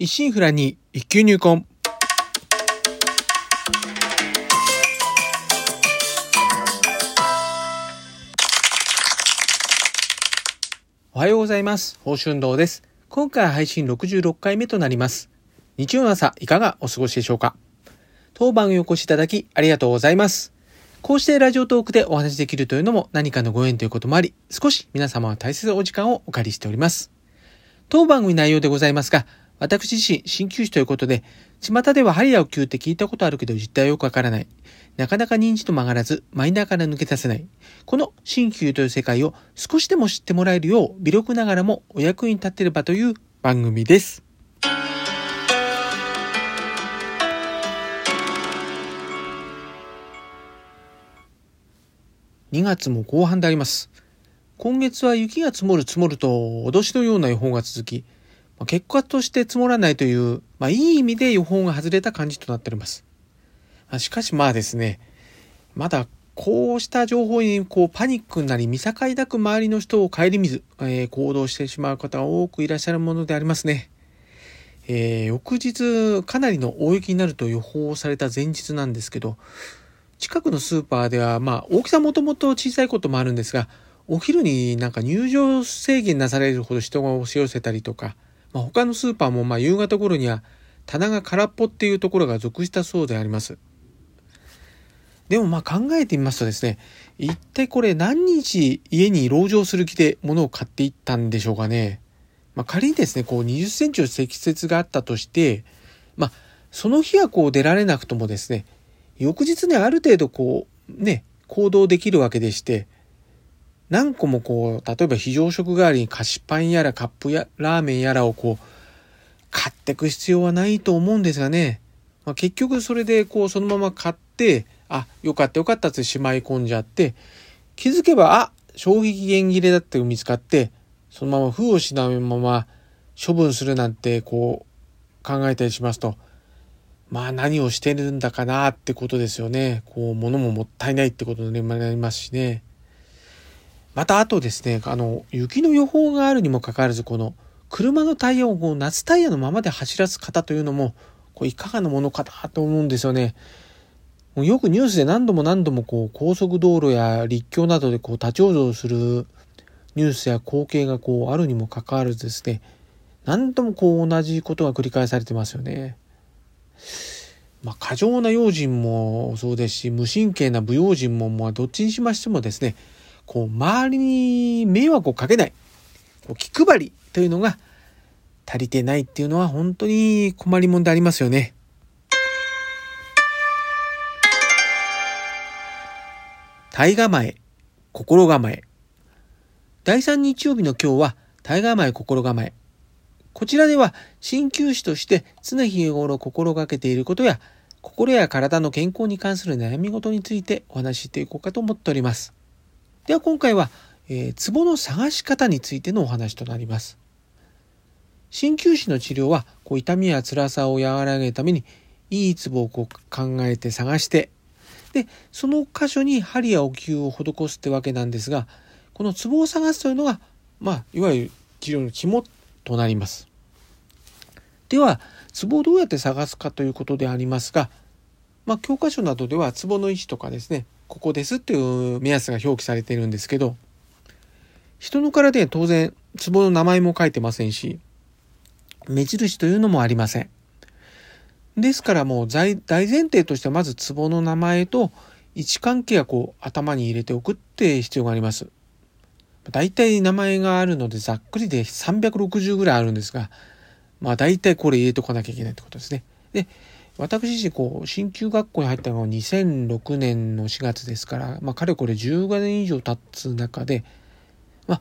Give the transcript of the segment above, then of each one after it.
一心不乱に一級入魂。おはようございます。報春堂です。今回配信66回目となります。日曜の朝、いかがお過ごしでしょうか？当番にお越しいただきありがとうございます。こうしてラジオトークでお話しできるというのも何かのご縁ということもあり、少し皆様は大切なお時間をお借りしております。当番組内容でございますが、私自身、鍼灸師ということで、巷では針やお灸って聞いたことあるけど実態はよくわからない。なかなか認知と曲がらず、マイナーから抜け出せない。この鍼灸という世界を少しでも知ってもらえるよう、微力ながらもお役に立てればという番組です。2月も後半であります。今月は雪が積もる積もると脅しのような予報が続き、結果として積もらないという、まあ、いい意味で予報が外れた感じとなっております。あしかしまあですね、まだこうした情報にこうパニックになり見境なく周りの人を顧みず、えー行動してしまう方が多くいらっしゃるものでありますね。えー翌日かなりの大雪になると予報された前日なんですけど、近くのスーパーではまあ大きさもともと小さいこともあるんですが、お昼になんか入場制限なされるほど人が押し寄せたりとか、まあ、他のスーパーもま夕方頃には棚が空っぽっていうところが続したそうであります。でもまあ考えてみますとですね、一体これ何日家に籠城する気で物を買っていったんでしょうかね。まあ仮にですね、こう20センチの積雪があったとして、まあその日はこう出られなくともですね、翌日ね、ある程度こう、ね、行動できるわけでして、何個もこう、例えば非常食代わりに菓子パンやらカップやラーメンやらをこう、買ってく必要はないと思うんですがね。まあ、結局それでこう、そのまま買って、あ、よかったよかったってしまい込んじゃって、気づけば、あ、消費期限切れだって見つかって、そのまま封をしないまま処分するなんてこう、考えたりしますと、まあ何をしてるんだかなってことですよね。こう、物ももったいないってことになりますしね。またあとですね、あの、雪の予報があるにもかかわらず、この、車のタイヤをこう夏タイヤのままで走らす方というのも、こういかがなものかなと思うんですよね。もうよくニュースで何度も何度もこう高速道路や立橋などでこう立ち往生するニュースや光景がこうあるにもかかわらずですね、何度もこう同じことが繰り返されてますよね。まあ、過剰な用心もそうですし、無神経な不用心も、まあ、どっちにしましてもですね、こう、周りに迷惑をかけない、こう気配りというのが足りてないっていうのは本当に困りもんでありますよね。体構え、心構え。第3日曜日の今日は、体構え、心構え。こちらでは、鍼灸師として常日頃心がけていることや、心や体の健康に関する悩み事についてお話ししていこうかと思っております。では今回は、えー、ツボの探し方についてのお話となります。鍼灸師の治療は、こう痛みや辛さを和らげるために、いいツボをこう考えて探して、で、その箇所に針やお灸を施すってわけなんですが、このツボを探すというのが、まあ、いわゆる治療の肝となります。では、ツボをどうやって探すかということでありますが、まあ、教科書などではツボの位置とかですね、ここですっていう目安が表記されているんですけど、人の体には当然、ツボの名前も書いてませんし、目印というのもありません。ですからもう大前提としてはまずツボの名前と位置関係はこう頭に入れておくって必要があります。大体名前があるのでざっくりで360ぐらいあるんですが、まあ大体これ入れとかなきゃいけないってことですね。で、私自身こう、鍼灸学校に入ったのが2006年の4月ですから、まあかれこれ15年以上経つ中で、まあ、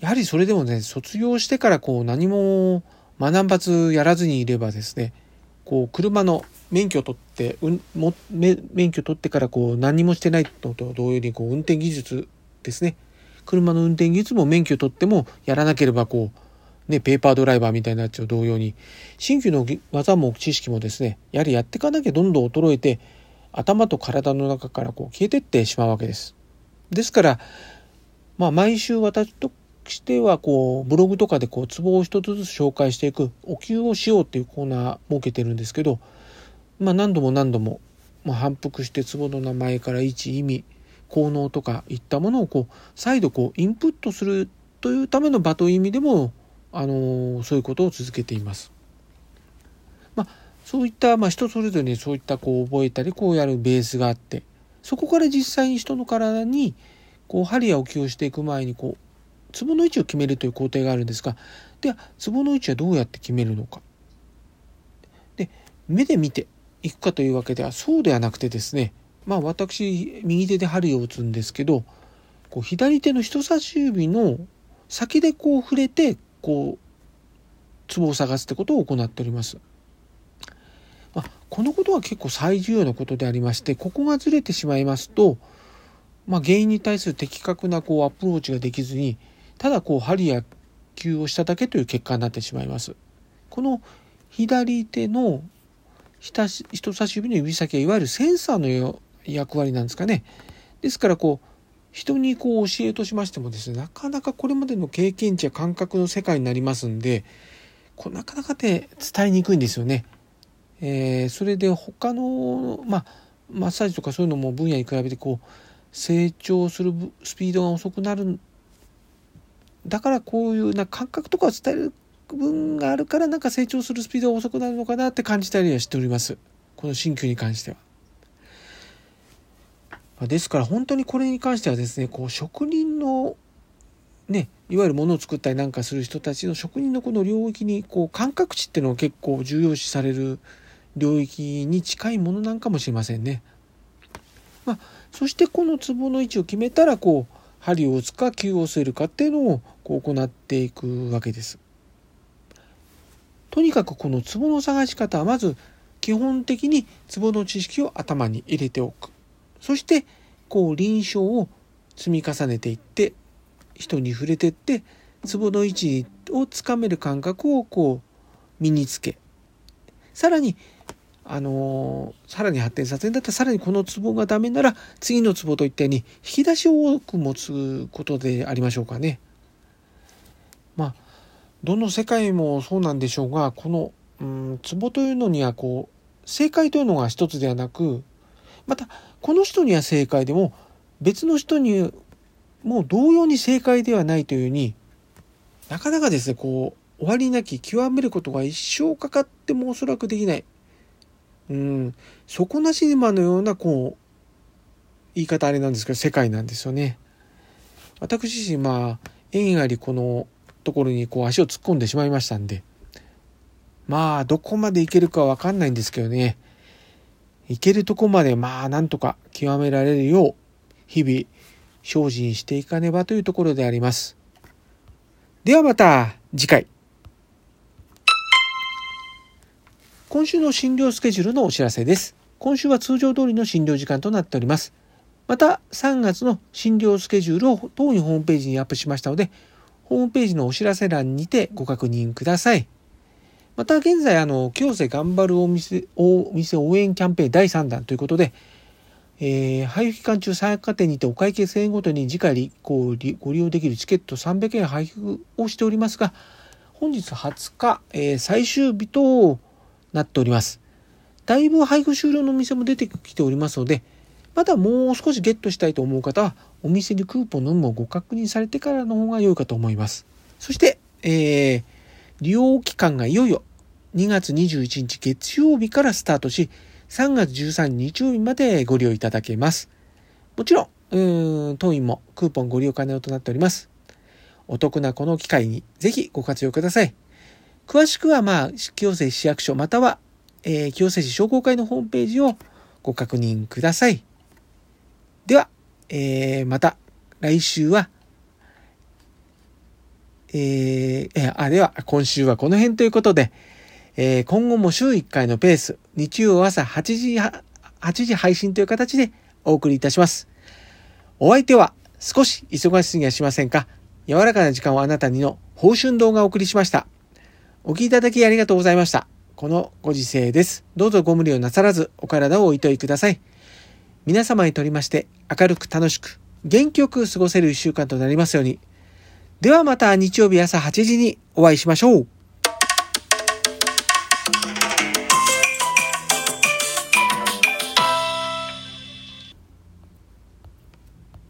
やはりそれでもね、卒業してからこう何も学ばずやらずにいればですね、こう車の免許を取って、うん、も免許取ってからこう何もしてないのと同様にこう運転技術ですね。車の運転技術も免許取ってもやらなければこう、ね、ペーパードライバーみたいなっちゃう同様に、新旧の技も知識もですね、やはりやっていかなきゃどんどん衰えて、頭と体の中からこう消えてってしまうわけです。ですから、まあ毎週私としてはこうブログとかでこうツボを一つずつ紹介していくお灸をしようっていうコーナー設けてるんですけど、まあ、何度も何度も、まあ、反復してツボの名前から位置意味効能とかいったものをこう再度こうインプットするというための場という意味でも、あのそういうことを続けています。まあ、そういったまあ人それぞれにそういったこう覚えたりこうやるベースがあってそこから実際に人の体にこう針や置きをしていく前にこうツボの位置を決めるという工程があるんですがではツボの位置はどうやって決めるのかで目で見ていくかというわけではそうではなくてですねまあ私右手で針を打つんですけどこう左手の人差し指の先でこう触れてこうツボを探すってことを行っております。まあ、このことは結構最重要なことでありましてここがずれてしまいますと、まあ、原因に対する的確なこうアプローチができずにただこう針や球をしただけという結果になってしまいます。この左手の人差し指の指先はいわゆるセンサーの役割なんですかね。ですからこう人にこう教えとしましてもですねなかなかこれまでの経験値や感覚の世界になりますんでこうなかなかで伝えにくいんですよね。えー、それで他の、まあ、マッサージとかそういうのも分野に比べてこう成長するスピードが遅くなるだからこういうな感覚とかを伝える部分があるからなんか成長するスピードが遅くなるのかなって感じたりはしておりますこの鍼灸に関しては。ですから本当にこれに関してはですねこう職人のねいわゆるものを作ったりなんかする人たちの職人のこの領域にこう感覚値っていうのが結構重要視される領域に近いものなんかもしれませんね。まあ、そしてこのツボの位置を決めたらこう針を打つか球を据えるかっていうのをこう行っていくわけです。とにかくこのツボの探し方はまず基本的にツボの知識を頭に入れておく。そしてこう臨床を積み重ねていって人に触れていってツボの位置をつかめる感覚をこう身につけさらにあのー、さらに発展させるんだったらさらにこのツボがダメなら次のツボといったように引き出しを多く持つことでありましょうかね。まあどの世界もそうなんでしょうがこの、うん、ツボというのにはこう正解というのが一つではなくまたこの人には正解でも別の人にもう同様に正解ではないというようになかなかですねこう終わりなき極めることが一生かかってもおそらくできない。うん。底なし沼のようなこう言い方あれなんですけど世界なんですよね。私自身まあ縁ありこのところにこう足を突っ込んでしまいましたんでまあどこまでいけるかわかんないんですけどね。いけるとこまでまあなんとか極められるよう日々精進していかねばというところであります。ではまた次回。今週の診療スケジュールのお知らせです。今週は通常通りの診療時間となっております。また3月の診療スケジュールを当院ホームページにアップしましたので、ホームページのお知らせ欄にてご確認ください。また現在、あの、京瀬頑張るお店、お店応援キャンペーン第3弾ということで、えー、配布期間中三百貨店にてお会計1000円ごとに次回こうご利用できるチケット300円配布をしておりますが、本日20日、えー、最終日となっております。だいぶ配布終了のお店も出てきておりますので、まだもう少しゲットしたいと思う方は、お店にクーポンの有無をご確認されてからの方が良いかと思います。そして、えー、利用期間がいよいよ2月21日月曜日からスタートし、3月13日日曜日までご利用いただけます。もちろん、うーん当院もクーポンご利用可能となっております。お得なこの機会にぜひご活用ください。詳しくは、まあ、清瀬市役所または、えー、清瀬市商工会のホームページをご確認ください。では、えー、また来週はえー、あ、では、今週はこの辺ということで、えー、今後も週1回のペース、日曜朝8時、8時配信という形でお送りいたします。お相手は少し忙しすぎはしませんか？柔らかな時間をあなたにの報春動画をお送りしました。お聴きいただきありがとうございました。このご時世です。どうぞご無理をなさらずお体をおいといください。皆様にとりまして明るく楽しく元気よく過ごせる一週間となりますように。ではまた日曜日朝8時にお会いしましょう。